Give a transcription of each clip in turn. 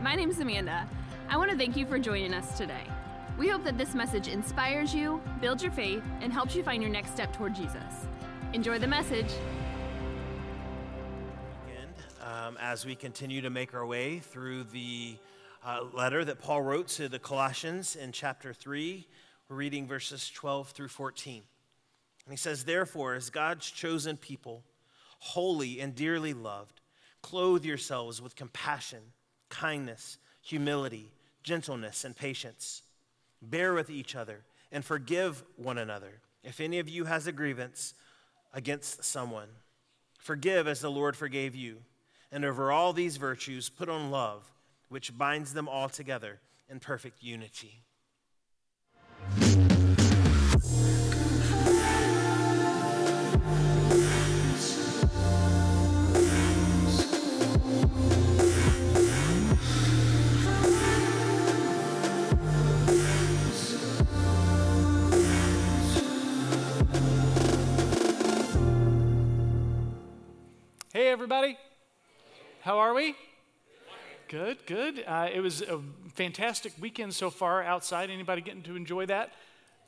My name is Amanda. I want to thank you for joining us today. We hope that this message inspires you, builds your faith, and helps you find your next step toward Jesus. Enjoy the message. Um, as we continue to make our way through the uh, letter that Paul wrote to the Colossians in chapter 3, we're reading verses 12 through 14. And he says, Therefore, as God's chosen people, holy and dearly loved, clothe yourselves with compassion, kindness, humility, gentleness, and patience. Bear with each other and forgive one another. If any of you has a grievance against someone, forgive as the Lord forgave you. And over all these virtues, put on love, which binds them all together in perfect unity. Everybody. How are we? Good, good. Uh, it was a fantastic weekend so far outside. Anybody getting to enjoy that?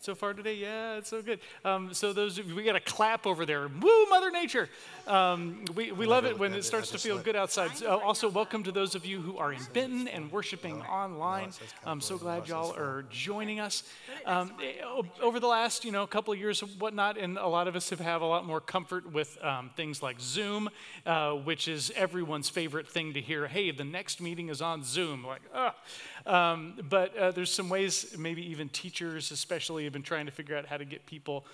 So far today? Yeah, it's so good. Um, so those we got a clap over there. Woo, Mother Nature! Um, we we love it when it starts to feel good outside. Uh, also, welcome to those of you who are in Benton and worshiping online. I'm so glad y'all are joining us. Um, eh, over the last you know couple of years, whatnot, and a lot of us have had a lot more comfort with um, things like Zoom, uh, which is everyone's favorite thing to hear. Hey, the next meeting is on Zoom. Like, ah. Um, but uh, there's some ways, maybe even teachers especially, have been trying to figure out how to get people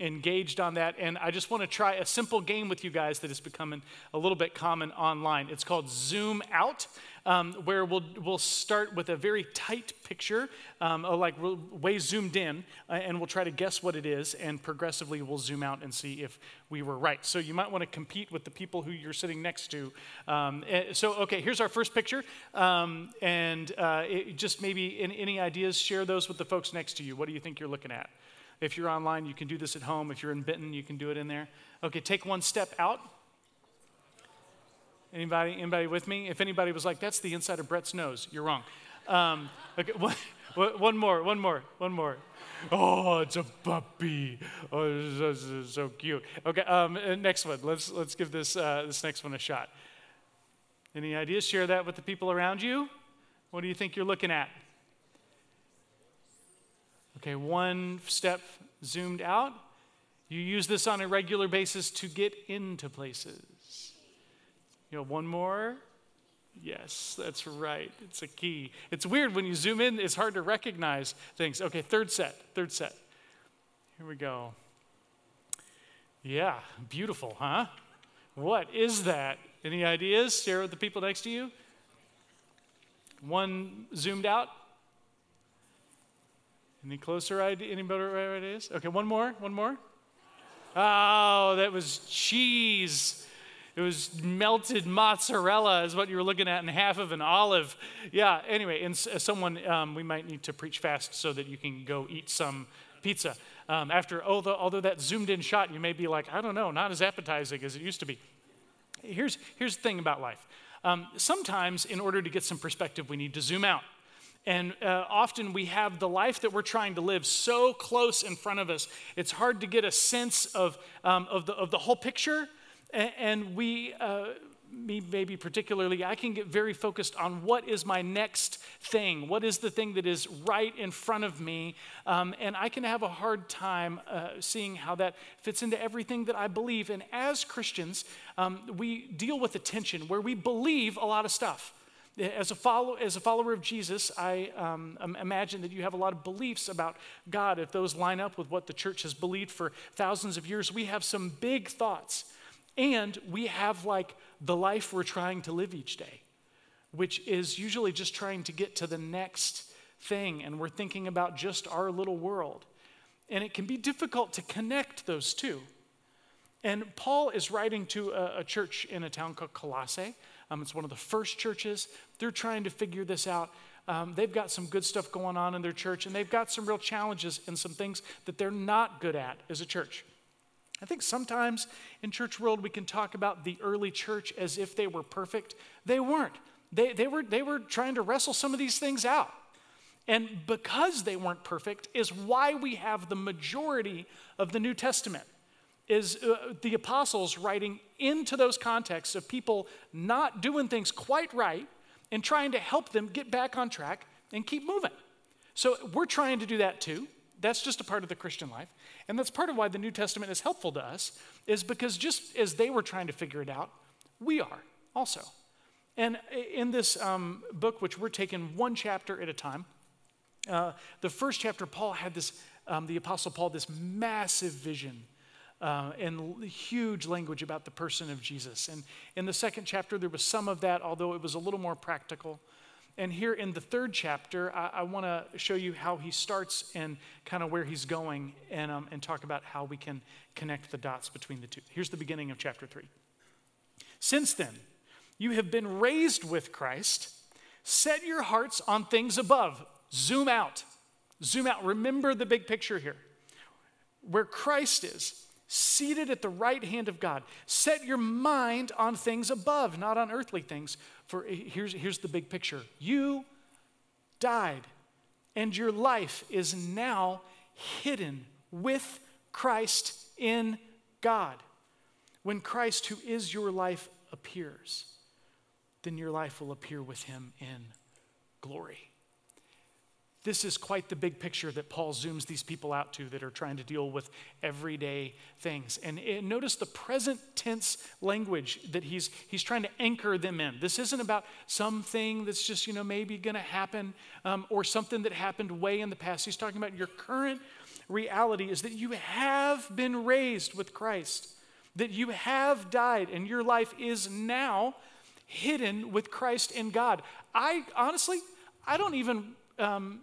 engaged on that. And I just want to try a simple game with you guys that is becoming a little bit common online. It's called Zoom Out, um, where we'll, we'll start with a very tight picture, um, like way zoomed in, uh, and we'll try to guess what it is, and progressively we'll zoom out and see if we were right. So you might want to compete with the people who you're sitting next to. Um, eh, so, okay, here's our first picture. Um, and uh, it, just maybe any ideas, share those with the folks next to you. What do you think you're looking at? If you're online, you can do this at home. If you're in Benton, you can do it in there. Okay, take one step out. Anybody, anybody with me? If anybody was like, that's the inside of Brett's nose, you're wrong. Um, okay, one, one more, one more, one more. Oh, it's a puppy. Oh, so, so, so cute. Okay, um, uh, next one. Let's let's give this uh, this next one a shot. Any ideas? Share that with the people around you. What do you think you're looking at? Okay, one step zoomed out. You use this on a regular basis to get into places. You know, one more. Yes, that's right. It's a key. It's weird when you zoom in, it's hard to recognize things. Okay, third set, third set. Here we go. Yeah, beautiful, huh? What is that? Any ideas? Share with the people next to you. One zoomed out. Any closer idea? Any better ideas? Okay, one more, one more. Oh, that was cheese. It was melted mozzarella, is what you were looking at, and half of an olive. Yeah, anyway, and someone, um, we might need to preach fast so that you can go eat some pizza. Um, after, although, although that zoomed in shot, you may be like, I don't know, not as appetizing as it used to be. Here's, here's the thing about life. Um, sometimes, in order to get some perspective, we need to zoom out. And uh, often we have the life that we're trying to live so close in front of us, it's hard to get a sense of, um, of, the, of the whole picture. And, we, uh, me maybe particularly, I can get very focused on what is my next thing, what is the thing that is right in front of me. Um, and I can have a hard time uh, seeing how that fits into everything that I believe. And as Christians, um, we deal with a tension where we believe a lot of stuff. As a, follow, as a follower of Jesus, I um, imagine that you have a lot of beliefs about God. If those line up with what the church has believed for thousands of years, we have some big thoughts. And we have like the life we're trying to live each day, which is usually just trying to get to the next thing. And we're thinking about just our little world. And it can be difficult to connect those two. And Paul is writing to a, a church in a town called Colossae. Um, it's one of the first churches. They're trying to figure this out. Um, they've got some good stuff going on in their church, and they've got some real challenges and some things that they're not good at as a church. I think sometimes in church world we can talk about the early church as if they were perfect. They weren't. They, they, were, they were trying to wrestle some of these things out. And because they weren't perfect, is why we have the majority of the New Testament. Is uh, the apostles writing into those contexts of people not doing things quite right and trying to help them get back on track and keep moving. So we're trying to do that too. That's just a part of the Christian life. And that's part of why the New Testament is helpful to us, is because just as they were trying to figure it out, we are also. And in this um, book, which we're taking one chapter at a time, uh, the first chapter, Paul had this, um, the Apostle Paul, this massive vision uh, and huge language about the person of Jesus. And in the second chapter, there was some of that, although it was a little more practical. And here in the third chapter, I, I want to show you how he starts and kind of where he's going and, um, and talk about how we can connect the dots between the two. Here's the beginning of chapter three. Since then, you have been raised with Christ. Set your hearts on things above. Zoom out. Zoom out. Remember the big picture here. Where Christ is, seated at the right hand of God. Set your mind on things above, not on earthly things. For eh, here's, here's the big picture you died, and your life is now hidden with Christ in God. When Christ, who is your life, appears, then your life will appear with him in glory. This is quite the big picture that Paul zooms these people out to that are trying to deal with everyday things. And, notice the present tense language that he's, he's trying to anchor them in. This isn't about something that's just, you know, maybe going to happen um, or something that happened way in the past. He's talking about your current reality is that you have been raised with Christ, that you have died, and your life is now hidden with Christ in God. I honestly, I don't even. Um,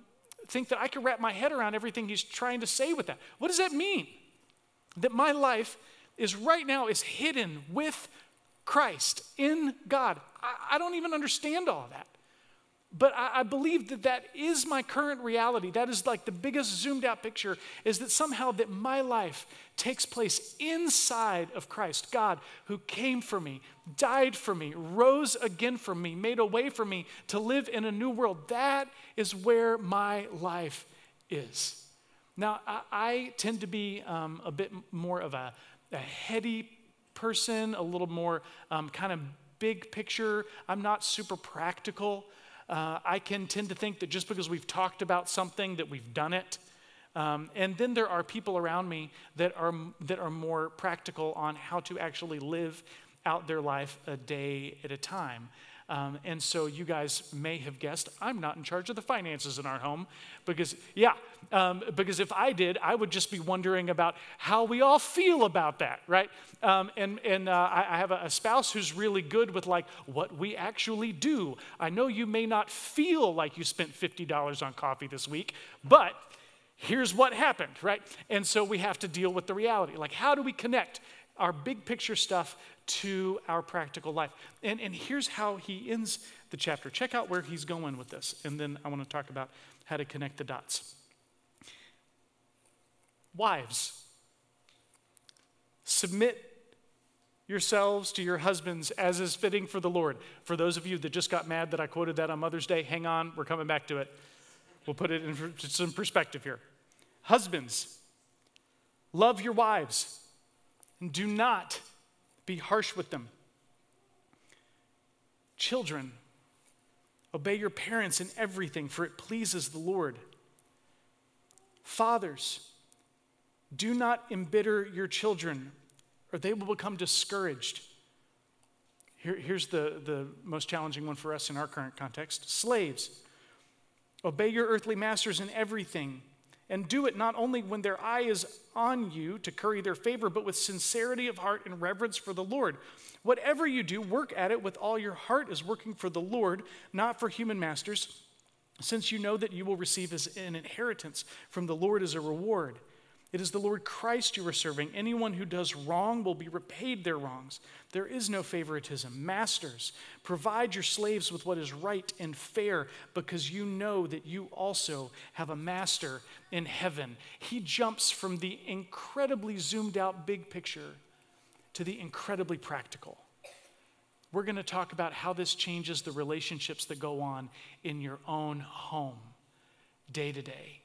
think that I can wrap my head around everything he's trying to say with that. What does that mean? That my life is right now is hidden with Christ in God. I, I don't even understand all that. But I, I, believe that that is my current reality. That is like the biggest zoomed out picture is that somehow that my life takes place inside of Christ, God who came for me, died for me, rose again for me, made a way for me to live in a new world. That is where my life is. Now, I, I tend to be um, a bit more of a, a heady person, a little more um, kind of big picture. I'm not super practical. Uh, I can tend to think that just because we've talked about something, that we've done it. Um, and then there are people around me that are, that are more practical on how to actually live out their life a day at a time. Um, and so you guys may have guessed I'm not in charge of the finances in our home because, yeah, um, because if I did, I would just be wondering about how we all feel about that, right? Um, and and uh, I, I, have a, a, spouse who's really good with like what we actually do. I know you may not feel like you spent $50 on coffee this week, but here's what happened, right? And so we have to deal with the reality. Like, how do we connect our big picture stuff to our practical life. And, and here's how he ends the chapter. Check out where he's going with this, and then I want to talk about how to connect the dots. Wives, submit yourselves to your husbands as is fitting for the Lord. For those of you that just got mad that I quoted that on Mother's Day, hang on, we're coming back to it. We'll put it in some perspective here. Husbands, love your wives and do not be harsh with them. Children, obey your parents in everything, for it pleases the Lord. Fathers, do not embitter your children, or they will become discouraged. Here, here's the, the most challenging one for us in our current context Slaves, obey your earthly masters in everything and do it not only when their eye is on you to curry their favor, but with sincerity of heart and reverence for the Lord. Whatever you do, work at it with all your heart as working for the Lord, not for human masters, since you know that you will receive as an inheritance from the Lord as a reward. It is the Lord Christ you are serving. Anyone who does wrong will be repaid their wrongs. There is no favoritism. Masters, provide your slaves with what is right and fair because you know that you also have a master in heaven. He jumps from the incredibly zoomed out big picture to the incredibly practical. we're going to talk about how this changes the relationships that go on in your own home day to day.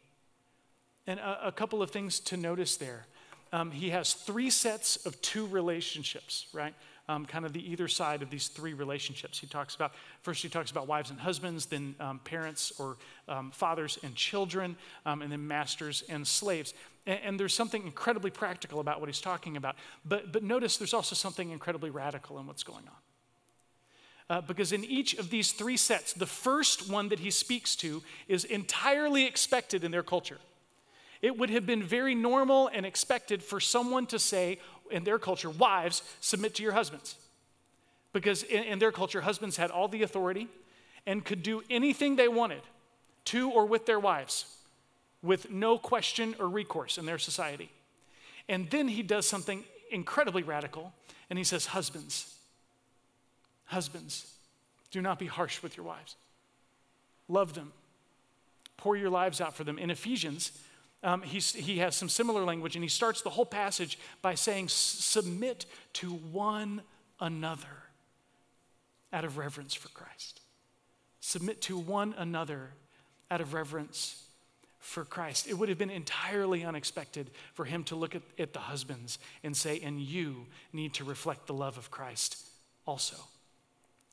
And a, a, couple of things to notice there. Um, he has three sets of two relationships, right? Um, kind of the either side of these three relationships. He talks about, first, he talks about wives and husbands, then um, parents or um, fathers and children, um, and then masters and slaves. And, and, there's something incredibly practical about what he's talking about. But, but notice there's also something incredibly radical in what's going on. Uh, because in each of these three sets, the first one that he speaks to is entirely expected in their culture. It would have been very normal and expected for someone to say, in their culture, wives, submit to your husbands. Because in, in their culture, husbands had all the authority and could do anything they wanted to or with their wives with no question or recourse in their society. And then he does something incredibly radical, and he says, Husbands, Husbands, do not be harsh with your wives. Love them. Pour your lives out for them. In Ephesians, um, he has some similar language, and he starts the whole passage by saying, Submit to one another out of reverence for Christ. Submit to one another out of reverence for Christ. It would have been entirely unexpected for him to look at, at the husbands and say, And you need to reflect the love of Christ also.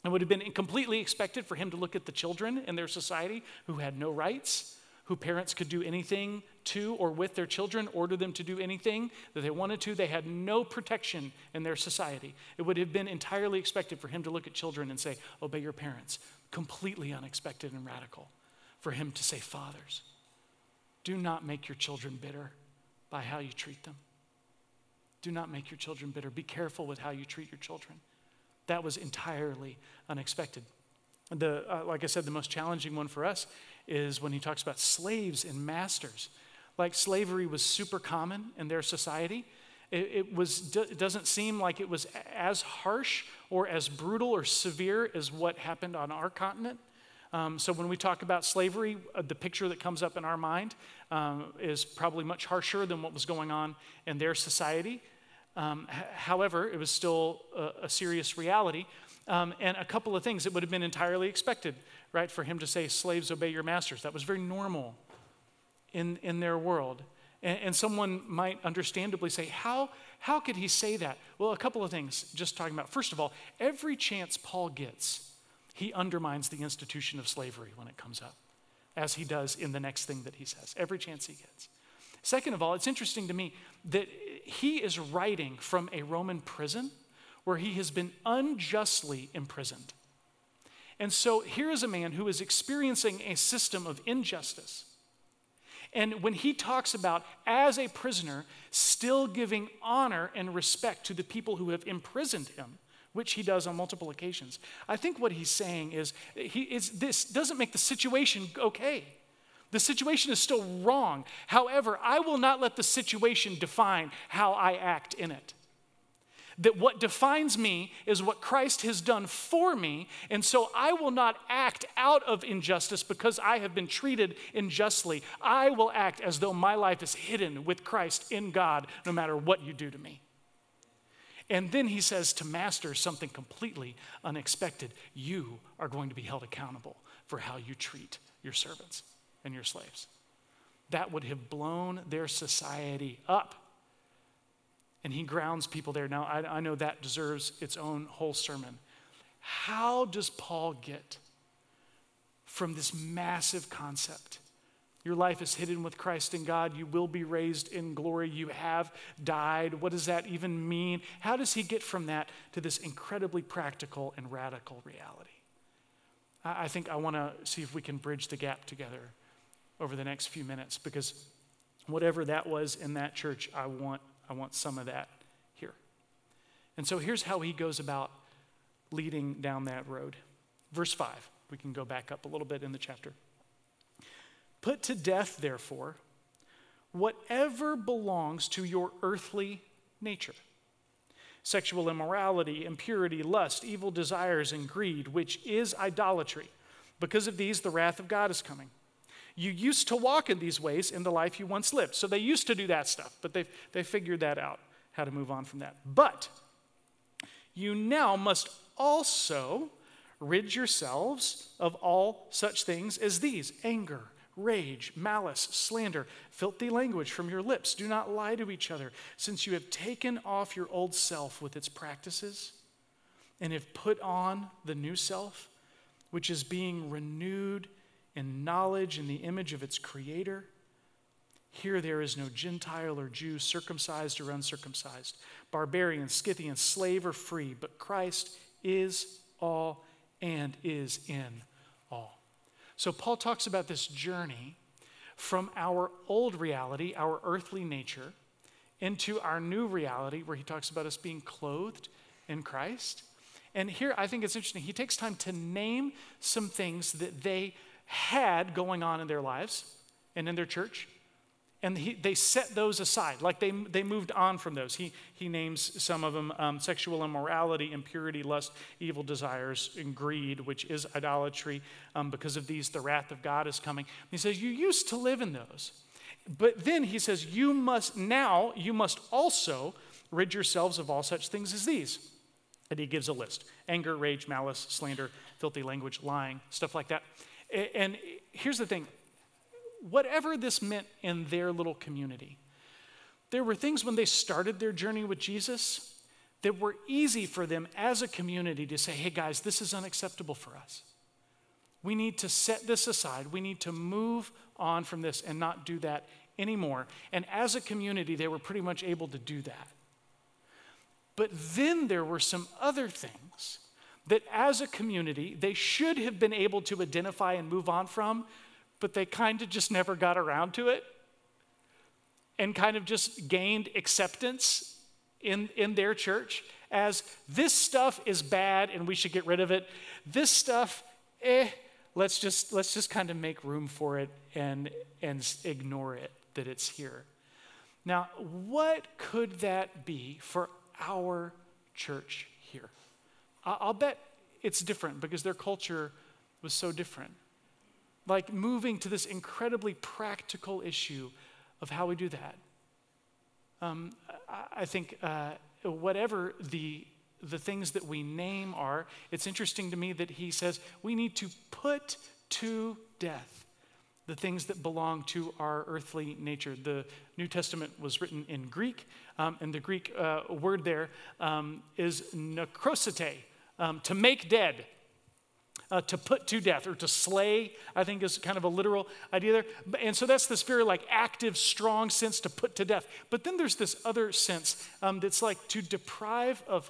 It would have been completely expected for him to look at the children in their society who had no rights, who parents could do anything to or with their children, order them to do anything that they wanted to. They had no protection in their society. It would have been entirely expected for him to look at children and say, Obey your parents. Completely unexpected and radical for him to say, Fathers, do not make your children bitter by how you treat them. Do not make your children bitter. Be careful with how you treat your children. That was entirely unexpected. The, uh, like I said, the most challenging one for us is when he talks about slaves and masters. Like slavery was super common in their society. It, it was, it doesn't seem like it was as harsh or as brutal or severe as what happened on our continent. Um, so when we talk about slavery, uh, the picture that comes up in our mind um, is probably much harsher than what was going on in their society. Um, h- however, it was still a, a serious reality. Um, and a couple of things that would have been entirely expected, right, for him to say, Slaves, obey your masters. That was very normal in, in their world. And, and someone might understandably say, how, how could he say that? Well, a couple of things, just talking about. First of all, every chance Paul gets, he undermines the institution of slavery when it comes up, as he does in the next thing that he says, every chance he gets. Second of all, it's interesting to me that he is writing from a Roman prison where he has been unjustly imprisoned. And so here is a man who is experiencing a system of injustice. And when he talks about, as a prisoner, still giving honor and respect to the people who have imprisoned him, which he does on multiple occasions, I think what he's saying is, he, is this doesn't make the situation okay. The situation is still wrong. However, I will not let the situation define how I act in it. That what defines me is what Christ has done for me, and so I will not act out of injustice because I have been treated unjustly. I will act as though my life is hidden with Christ in God no matter what you do to me. And then he says to Master something completely unexpected you are going to be held accountable for how you treat your servants and your slaves. That would have blown their society up. And he grounds people there. Now, I, I know that deserves its own whole sermon. How does Paul get from this massive concept? Your life is hidden with Christ in God. You will be raised in glory. You have died. What does that even mean? How does he get from that to this incredibly practical and radical reality? I think I want to see if we can bridge the gap together over the next few minutes because whatever that was in that church, I want, I want some of that here. And so here's how he goes about leading down that road. Verse 5, we can go back up a little bit in the chapter. Put to death, therefore, whatever belongs to your earthly nature sexual immorality, impurity, lust, evil desires, and greed, which is idolatry. Because of these, the wrath of God is coming. You used to walk in these ways in the life you once lived. So they used to do that stuff, but they've, they figured that out, how to move on from that. But you now must also rid yourselves of all such things as these anger, rage, malice, slander, filthy language from your lips. Do not lie to each other, since you have taken off your old self with its practices and have put on the new self, which is being renewed in knowledge in the image of its creator. Here there is no Gentile or Jew, circumcised or uncircumcised, barbarian, Scythian, slave or free, but Christ is all and is in all. So Paul talks about this journey from our old reality, our earthly nature, into our new reality where he talks about us being clothed in Christ. And here I think it's interesting. He takes time to name some things that they had going on in their lives and in their church. And he, they set those aside. Like they, they moved on from those. He, he names some of them um, sexual immorality impurity lust evil desires and greed which is idolatry. Um, because of these the wrath of god is coming. He says you used to live in those. But then he says you must now you must also rid yourselves of all such things as these. And he gives a list. Anger rage malice slander filthy language lying stuff like that and here's the thing whatever this meant in their little community. There were things when they started their journey with Jesus that were easy for them as a community to say, hey guys, this is unacceptable for us. We need to set this aside. We need to move on from this and not do that anymore. And as a community, they were pretty much able to do that. But then there were some other things that as a community, they should have been able to identify and move on from, but they kind of just never got around to it and kind of just gained acceptance in, in their church as this stuff is bad and we should get rid of it. This stuff, eh, let's just let's just kind of make room for it and and ignore it that it's here. Now, what could that be for our church here? I'll bet it's different because their culture was so different like moving to this incredibly practical issue of how we do that. Um, I think uh, whatever the, the things that we name are, it's interesting to me that he says we need to put to death the things that belong to our earthly nature. The New Testament was written in Greek, um, and the Greek uh, word there um, is nekrosite, um, to make dead uh, to put to death or to slay, I think is kind of a literal idea there. And so that's this very like active, strong sense to put to death. But then there's this other sense um, that's like to deprive of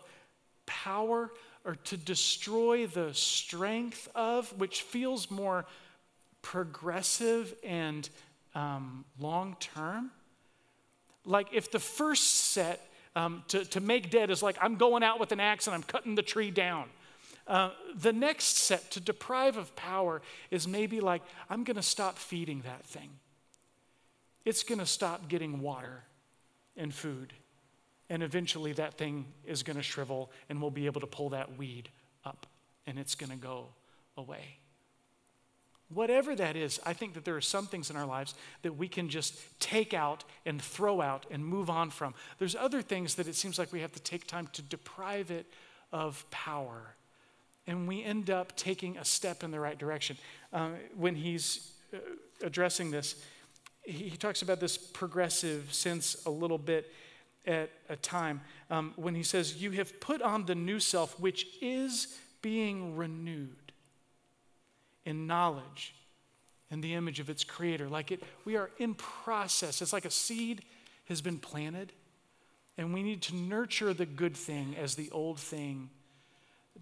power or to destroy the strength of, which feels more progressive and um, long term. Like if the first set um, to, to make dead is like, I'm going out with an axe and I'm cutting the tree down. Uh, the next set to deprive of power is maybe like, I'm going to stop feeding that thing. It's going to stop getting water and food. And eventually that thing is going to shrivel and we'll be able to pull that weed up and it's going to go away. Whatever that is, I think that there are some things in our lives that we can just take out and throw out and move on from. There's other things that it seems like we have to take time to deprive it of power and we end up taking a step in the right direction. Uh, when he's uh, addressing this, he, talks about this progressive sense a little bit at a time um, when he says, You have put on the new self, which is being renewed in knowledge in the image of its creator. Like it, we are in process. It's like a seed has been planted, and we need to nurture the good thing as the old thing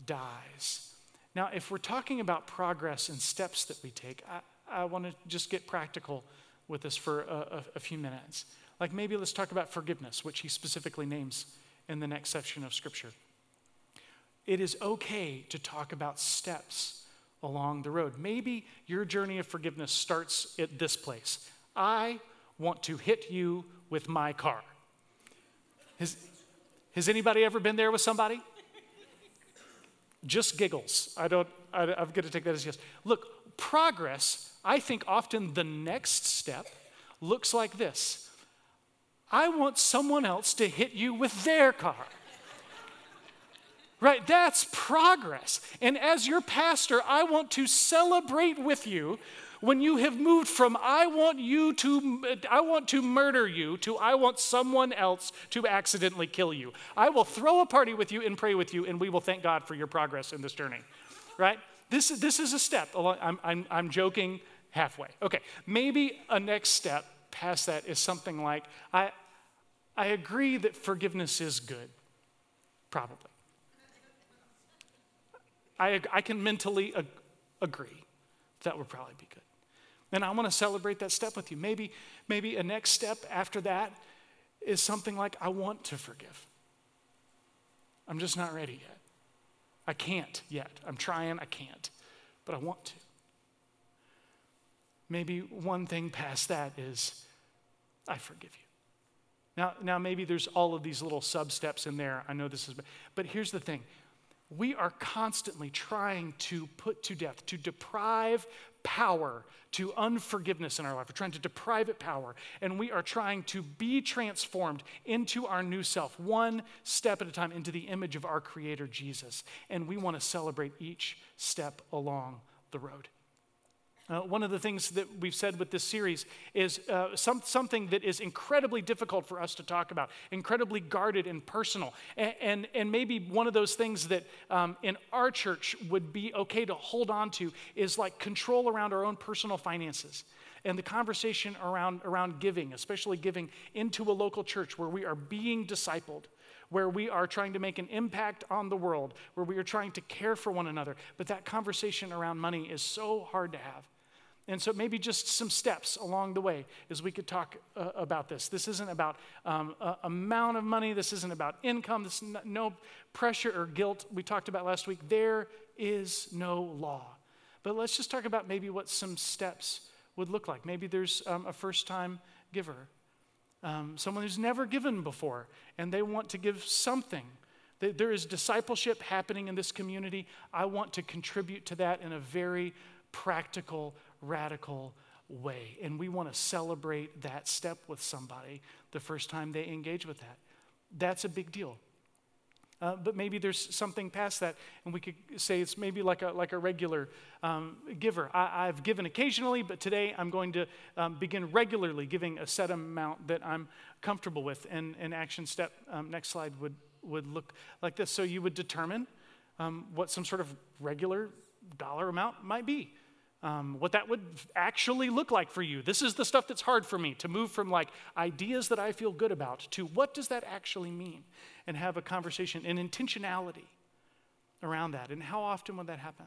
dies. Now, if we're talking about progress and steps that we take, I, I want to just get practical with this for a, a, a few minutes. Like maybe let's talk about forgiveness, which he specifically names in the next section of Scripture. It is okay to talk about steps along the road. Maybe your journey of forgiveness starts at this place. I want to hit you with my car. Has, has anybody ever been there with somebody? just giggles. I don't, I, I'm going to take that as yes. Look, progress, I think often the next step looks like this I want someone else to hit you with their car. Right? That's progress. And as your pastor, I want to celebrate with you when you have moved from I want you to I want to murder you to I want someone else to accidentally kill you. I will throw a party with you and pray with you and we will thank God for your progress in this journey. Right? This, this is a step. I'm, I'm, I'm joking halfway. Okay, maybe a next step past that is something like I, I agree that forgiveness is good, probably. I, I can mentally ag- agree that would probably be good. And I want to celebrate that step with you. Maybe, maybe a next step after that is something like I want to forgive. I'm just not ready yet. I can't yet. I'm trying, I can't, but I want to. Maybe one thing past that is I forgive you. Now, now maybe there's all of these little sub steps in there. I know this is, but here's the thing we are constantly trying to put to death, to deprive power to unforgiveness in our life. We're trying to deprive it power. And we are trying to be transformed into our new self, one step at a time, into the image of our Creator, Jesus. And we want to celebrate each step along the road. Uh, one of the things that we've said with this series is uh, some, something that is incredibly difficult for us to talk about, incredibly guarded and personal. And, and, and maybe one of those things that um, in our church would be okay to hold on to is like control around our own personal finances. And the conversation around, around giving, especially giving into a local church where we are being discipled where we are trying to make an impact on the world, where we are trying to care for one another. But that conversation around money is so hard to have. And so, maybe just some steps along the way as we could talk uh, about this. This isn't about um, amount of money, this isn't about income, this is no pressure or guilt we talked about last week. There is no law. But let's just talk about maybe what some steps would look like. Maybe there's um, a first time giver, um, someone who's never given before, and they want to give something. There is discipleship happening in this community. I want to contribute to that in a very practical radical way. And we want to celebrate that step with somebody the first time they engage with that. That's a big deal. Uh, but maybe there's something past that, and we could say it's maybe like a, like a regular um, giver. I, have given occasionally, but today I'm going to um, begin regularly giving a set amount that I'm comfortable with. And an action step, um, next slide, would, would look like this. So you would determine um, what some sort of regular dollar amount might be um, what that would actually look like for you. This is the stuff that's hard for me to move from like ideas that I feel good about to what does that actually mean and have a conversation and intentionality around that. And how often would that happen?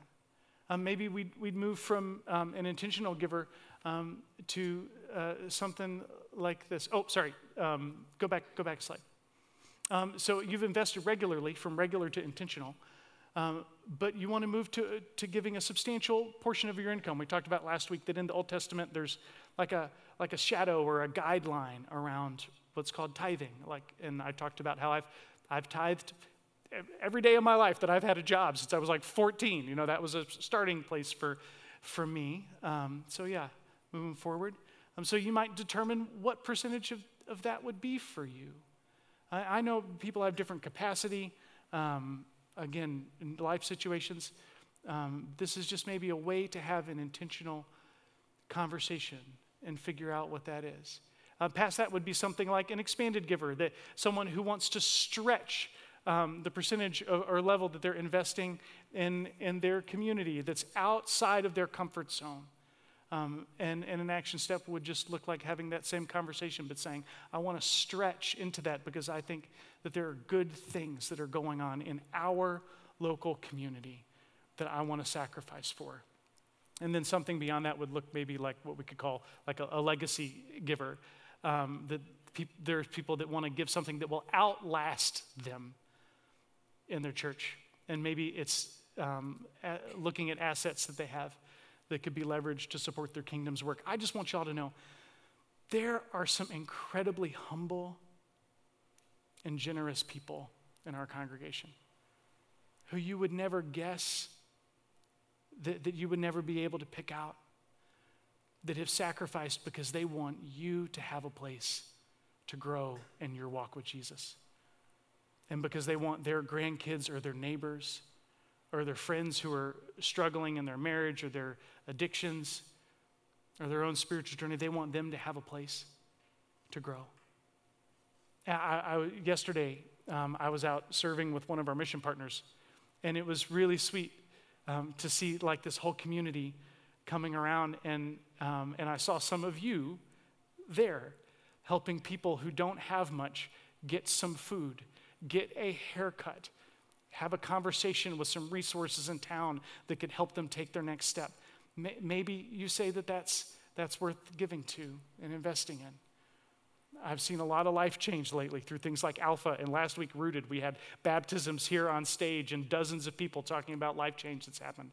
Um, maybe we'd, we'd move from um, an intentional giver um, to uh, something like this. Oh, sorry. Um, go back. Go back a slide. Um, so you've invested regularly, from regular to intentional. Um, but you want to move to, to giving a substantial portion of your income. We talked about last week that in the Old Testament there's like a, like a shadow or a guideline around what's called tithing. Like, and I talked about how I've, I've tithed every day of my life that I've had a job since I was like 14. You know, that was a starting place for, for me. Um, so, yeah, moving forward. Um, so, you might determine what percentage of, of that would be for you. I, I know people have different capacity. Um, again, in life situations, um, this is just maybe a way to have an intentional conversation and figure out what that is. Uh, past that would be something like an expanded giver, that someone who wants to stretch um, the percentage of, or level that they're investing in, in their community that's outside of their comfort zone. Um, and, and an action step would just look like having that same conversation, but saying, I want to stretch into that because I think that there are good things that are going on in our local community that I want to sacrifice for. And then something beyond that would look maybe like what we could call like a, a legacy giver. Um, that pe- there's people that want to give something that will outlast them in their church. And maybe it's um, looking at assets that they have that could be leveraged to support their kingdom's work. I just want y'all to know there are some incredibly humble and generous people in our congregation who you would never guess that, that you would never be able to pick out, that have sacrificed because they want you to have a place to grow in your walk with Jesus. and because they want their grandkids or their neighbors or their friends who are struggling in their marriage or their addictions or their own spiritual journey, they want them to have a place to grow. I, I, yesterday, um, I was out serving with one of our mission partners, and it was really sweet um, to see like this whole community coming around, and, um, and I saw some of you there helping people who don't have much get some food, get a haircut, have a conversation with some resources in town that could help them take their next step. Maybe you say that that's, that's worth giving to and investing in. I've seen a lot of life change lately through things like Alpha. And last week, Rooted, we had baptisms here on stage and dozens of people talking about life change that's happened.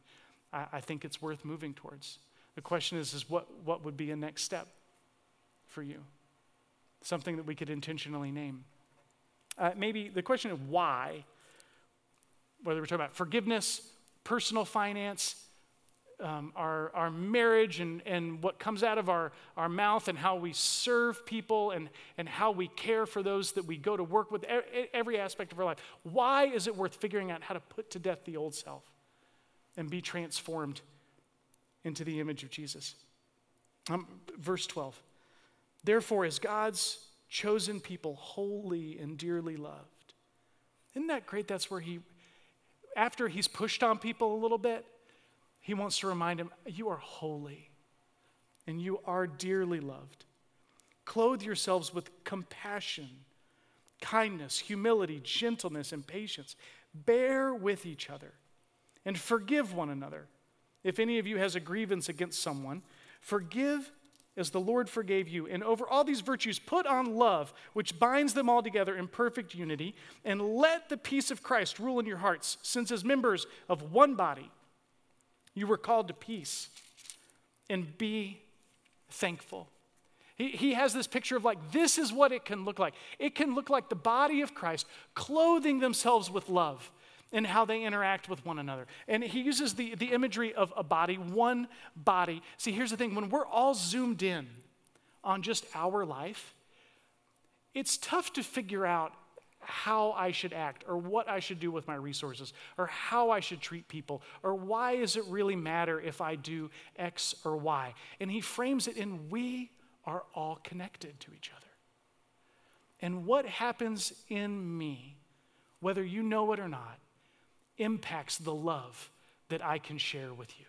I, I think it's worth moving towards. The question is, is what, what would be a next step for you? Something that we could intentionally name. Uh, maybe the question of why, whether we're talking about forgiveness, personal finance, um, our, our marriage and, and what comes out of our, our mouth and how we serve people and, and how we care for those that we go to work with, every aspect of our life. Why is it worth figuring out how to put to death the old self and be transformed into the image of Jesus? Um, verse 12. Therefore, as God's chosen people, holy and dearly loved. Isn't that great? That's where he, after he's pushed on people a little bit, he wants to remind him, You are holy and you are dearly loved. Clothe yourselves with compassion, kindness, humility, gentleness, and patience. Bear with each other and forgive one another. If any of you has a grievance against someone, forgive as the Lord forgave you. And over all these virtues, put on love, which binds them all together in perfect unity. And let the peace of Christ rule in your hearts, since as members of one body, you were called to peace and be thankful. He, he has this picture of like, this is what it can look like. It can look like the body of Christ clothing themselves with love and how they interact with one another. And he uses the, the imagery of a body, one body. See, here's the thing when we're all zoomed in on just our life, it's tough to figure out how I should act or what I should do with my resources or how I should treat people or why does it really matter if I do X or Y. And he frames it in we are all connected to each other. And what happens in me, whether you know it or not, impacts the love that I can share with you.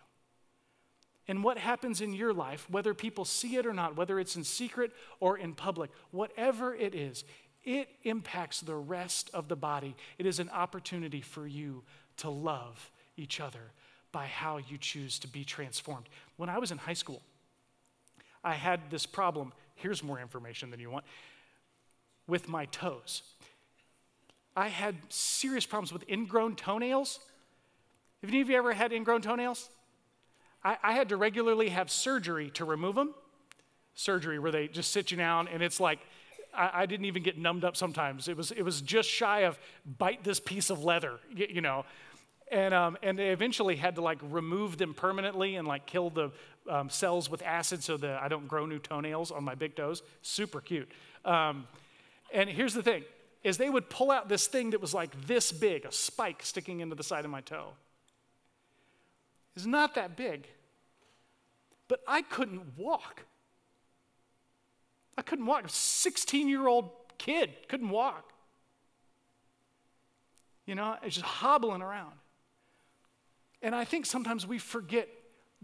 And what happens in your life, whether people see it or not, whether it's in secret or in public, whatever it is, it impacts the rest of the body. It is an opportunity for you to love each other by how you choose to be transformed. When I was in high school, I had this problem. Here's more information than you want with my toes. I had serious problems with ingrown toenails. Have any of you ever had ingrown toenails? I, I had to regularly have surgery to remove them. Surgery where they just sit you down and it's like I, I, didn't even get numbed up sometimes. It was, it was just shy of bite this piece of leather, you, you know. And, um, and they eventually had to like remove them permanently and like kill the um, cells with acid so that I don't grow new toenails on my big toes. Super cute. Um, and here's the thing is they would pull out this thing that was like this big, a spike sticking into the side of my toe. It's not that big. But I couldn't walk. I couldn't walk. A 16 year old kid couldn't walk. You know, it's just hobbling around. And I think sometimes we forget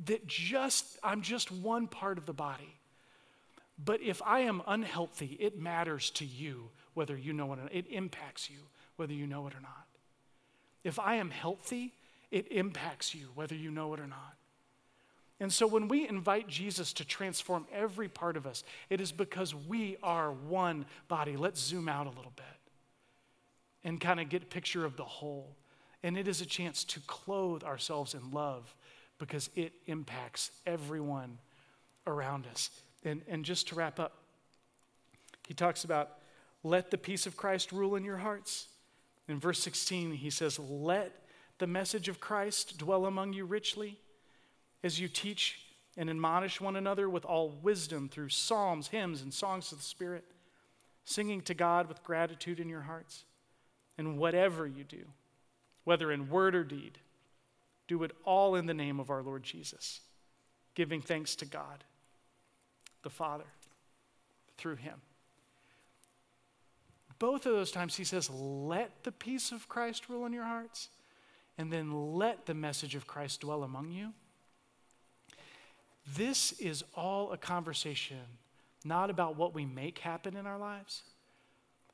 that just, I'm just one part of the body. But if I am unhealthy, it matters to you whether you know it or not. It impacts you whether you know it or not. If I am healthy, it impacts you whether you know it or not. And so when we invite Jesus to transform every part of us, it is because we are one body. Let's zoom out a little bit and kind of get a picture of the whole. And it is a chance to clothe ourselves in love because it impacts everyone around us. And, and just to wrap up, he talks about let the peace of Christ rule in your hearts. In verse 16, he says, Let the message of Christ dwell among you richly as you teach and admonish one another with all wisdom through psalms, hymns, and songs of the Spirit, singing to God with gratitude in your hearts. And whatever you do, whether in word or deed, do it all in the name of our Lord Jesus, giving thanks to God, the Father, through him. Both of those times he says, Let the peace of Christ rule in your hearts, and then let the message of Christ dwell among you. This is all a conversation not about what we make happen in our lives,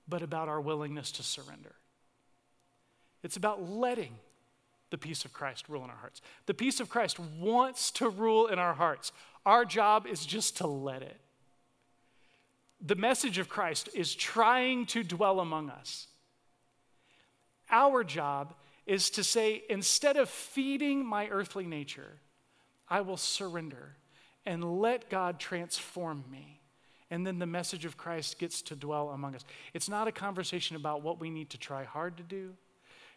but about our willingness to surrender. It's about letting the peace of Christ rule in our hearts. The peace of Christ wants to rule in our hearts. Our job is just to let it. The message of Christ is trying to dwell among us. Our job is to say, instead of feeding my earthly nature, I will surrender and let God transform me. And then the message of Christ gets to dwell among us. It's not a conversation about what we need to try hard to do.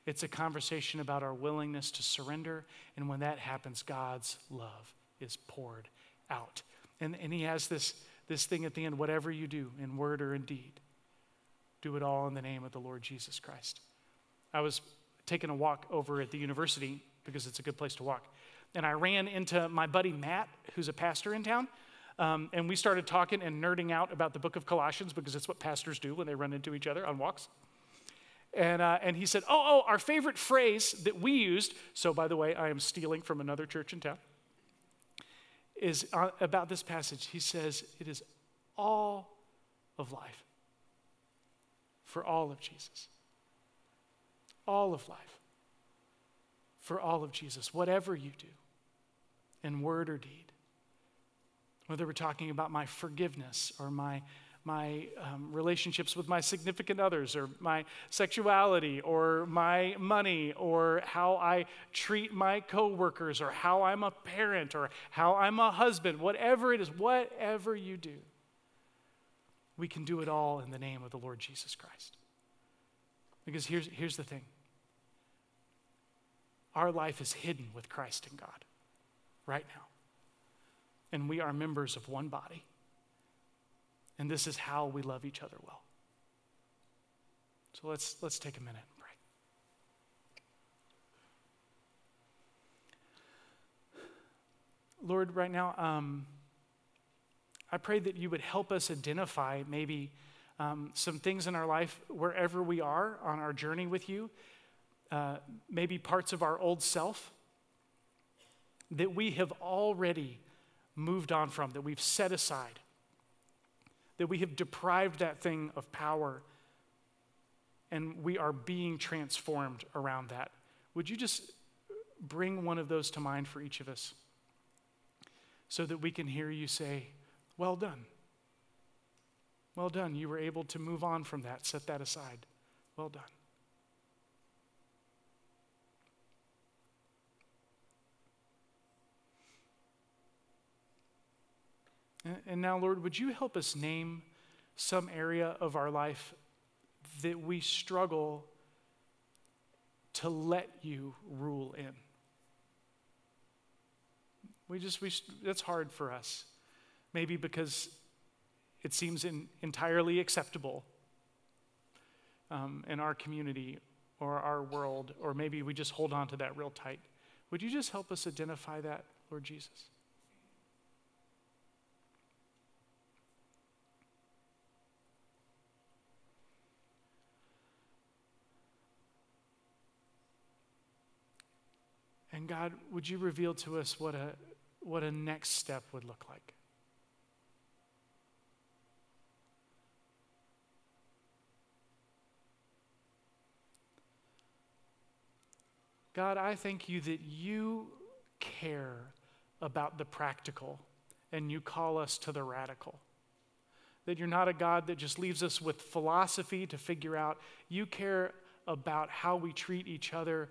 It's a conversation about our willingness to surrender. And when that happens, God's love is poured out. And, and He has this, this thing at the end whatever you do, in word or in deed, do it all in the name of the Lord Jesus Christ. I was taking a walk over at the university because it's a good place to walk. And I ran into my buddy Matt, who's a pastor in town. Um, and we started talking and nerding out about the book of Colossians because it's what pastors do when they run into each other on walks. And, uh, and he said, oh, oh, our favorite phrase that we used, so by the way, I am stealing from another church in town, is uh, about this passage. He says, it is all of life for all of Jesus. All of life for all of Jesus, whatever you do, in word or deed. Whether we're talking about my forgiveness or my my um, relationships with my significant others, or my sexuality, or my money, or how I treat my coworkers, or how I'm a parent, or how I'm a husband, whatever it is, whatever you do, we can do it all in the name of the Lord Jesus Christ. Because here's, here's the thing our life is hidden with Christ in God right now. And we are members of one body. And this is how we love each other well. So let's, let's take a minute and pray. Lord, right now, um, I pray that you would help us identify maybe um, some things in our life wherever we are on our journey with you, uh, maybe parts of our old self that we have already moved on from, that we've set aside that we have deprived that thing of power and we are being transformed around that. Would you just bring one of those to mind for each of us so that we can hear you say, Well done. Well done. You were able to move on from that, set that aside. Well done. And now, Lord, would you help us name some area of our life that we struggle to let you rule in? We just, we, that's hard for us. Maybe because it seems in, entirely acceptable um, in our community or our world, or maybe we just hold on to that real tight. Would you just help us identify that, Lord Jesus? And God, would you reveal to us what a, what a next step would look like? God, I thank you that you care about the practical and you call us to the radical. That you're not a God that just leaves us with philosophy to figure out. You care about how we treat each other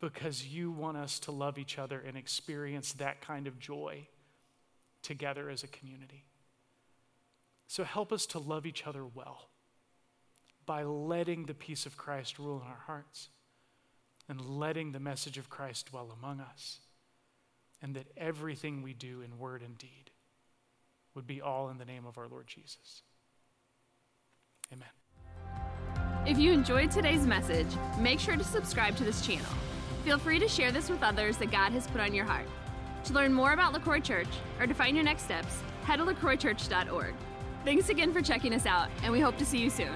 because you want us to love each other and experience that kind of joy together as a community. So help us to love each other well by letting the peace of Christ rule in our hearts and letting the message of Christ dwell among us, and that everything we do in word and deed would be all in the name of our Lord Jesus. Amen. If you enjoyed today's message, make sure to subscribe to this channel. Feel free to share this with others that God has put on your heart. To learn more about LaCroix Church or to find your next steps, head to lacroixchurch.org. Thanks again for checking us out, and we hope to see you soon.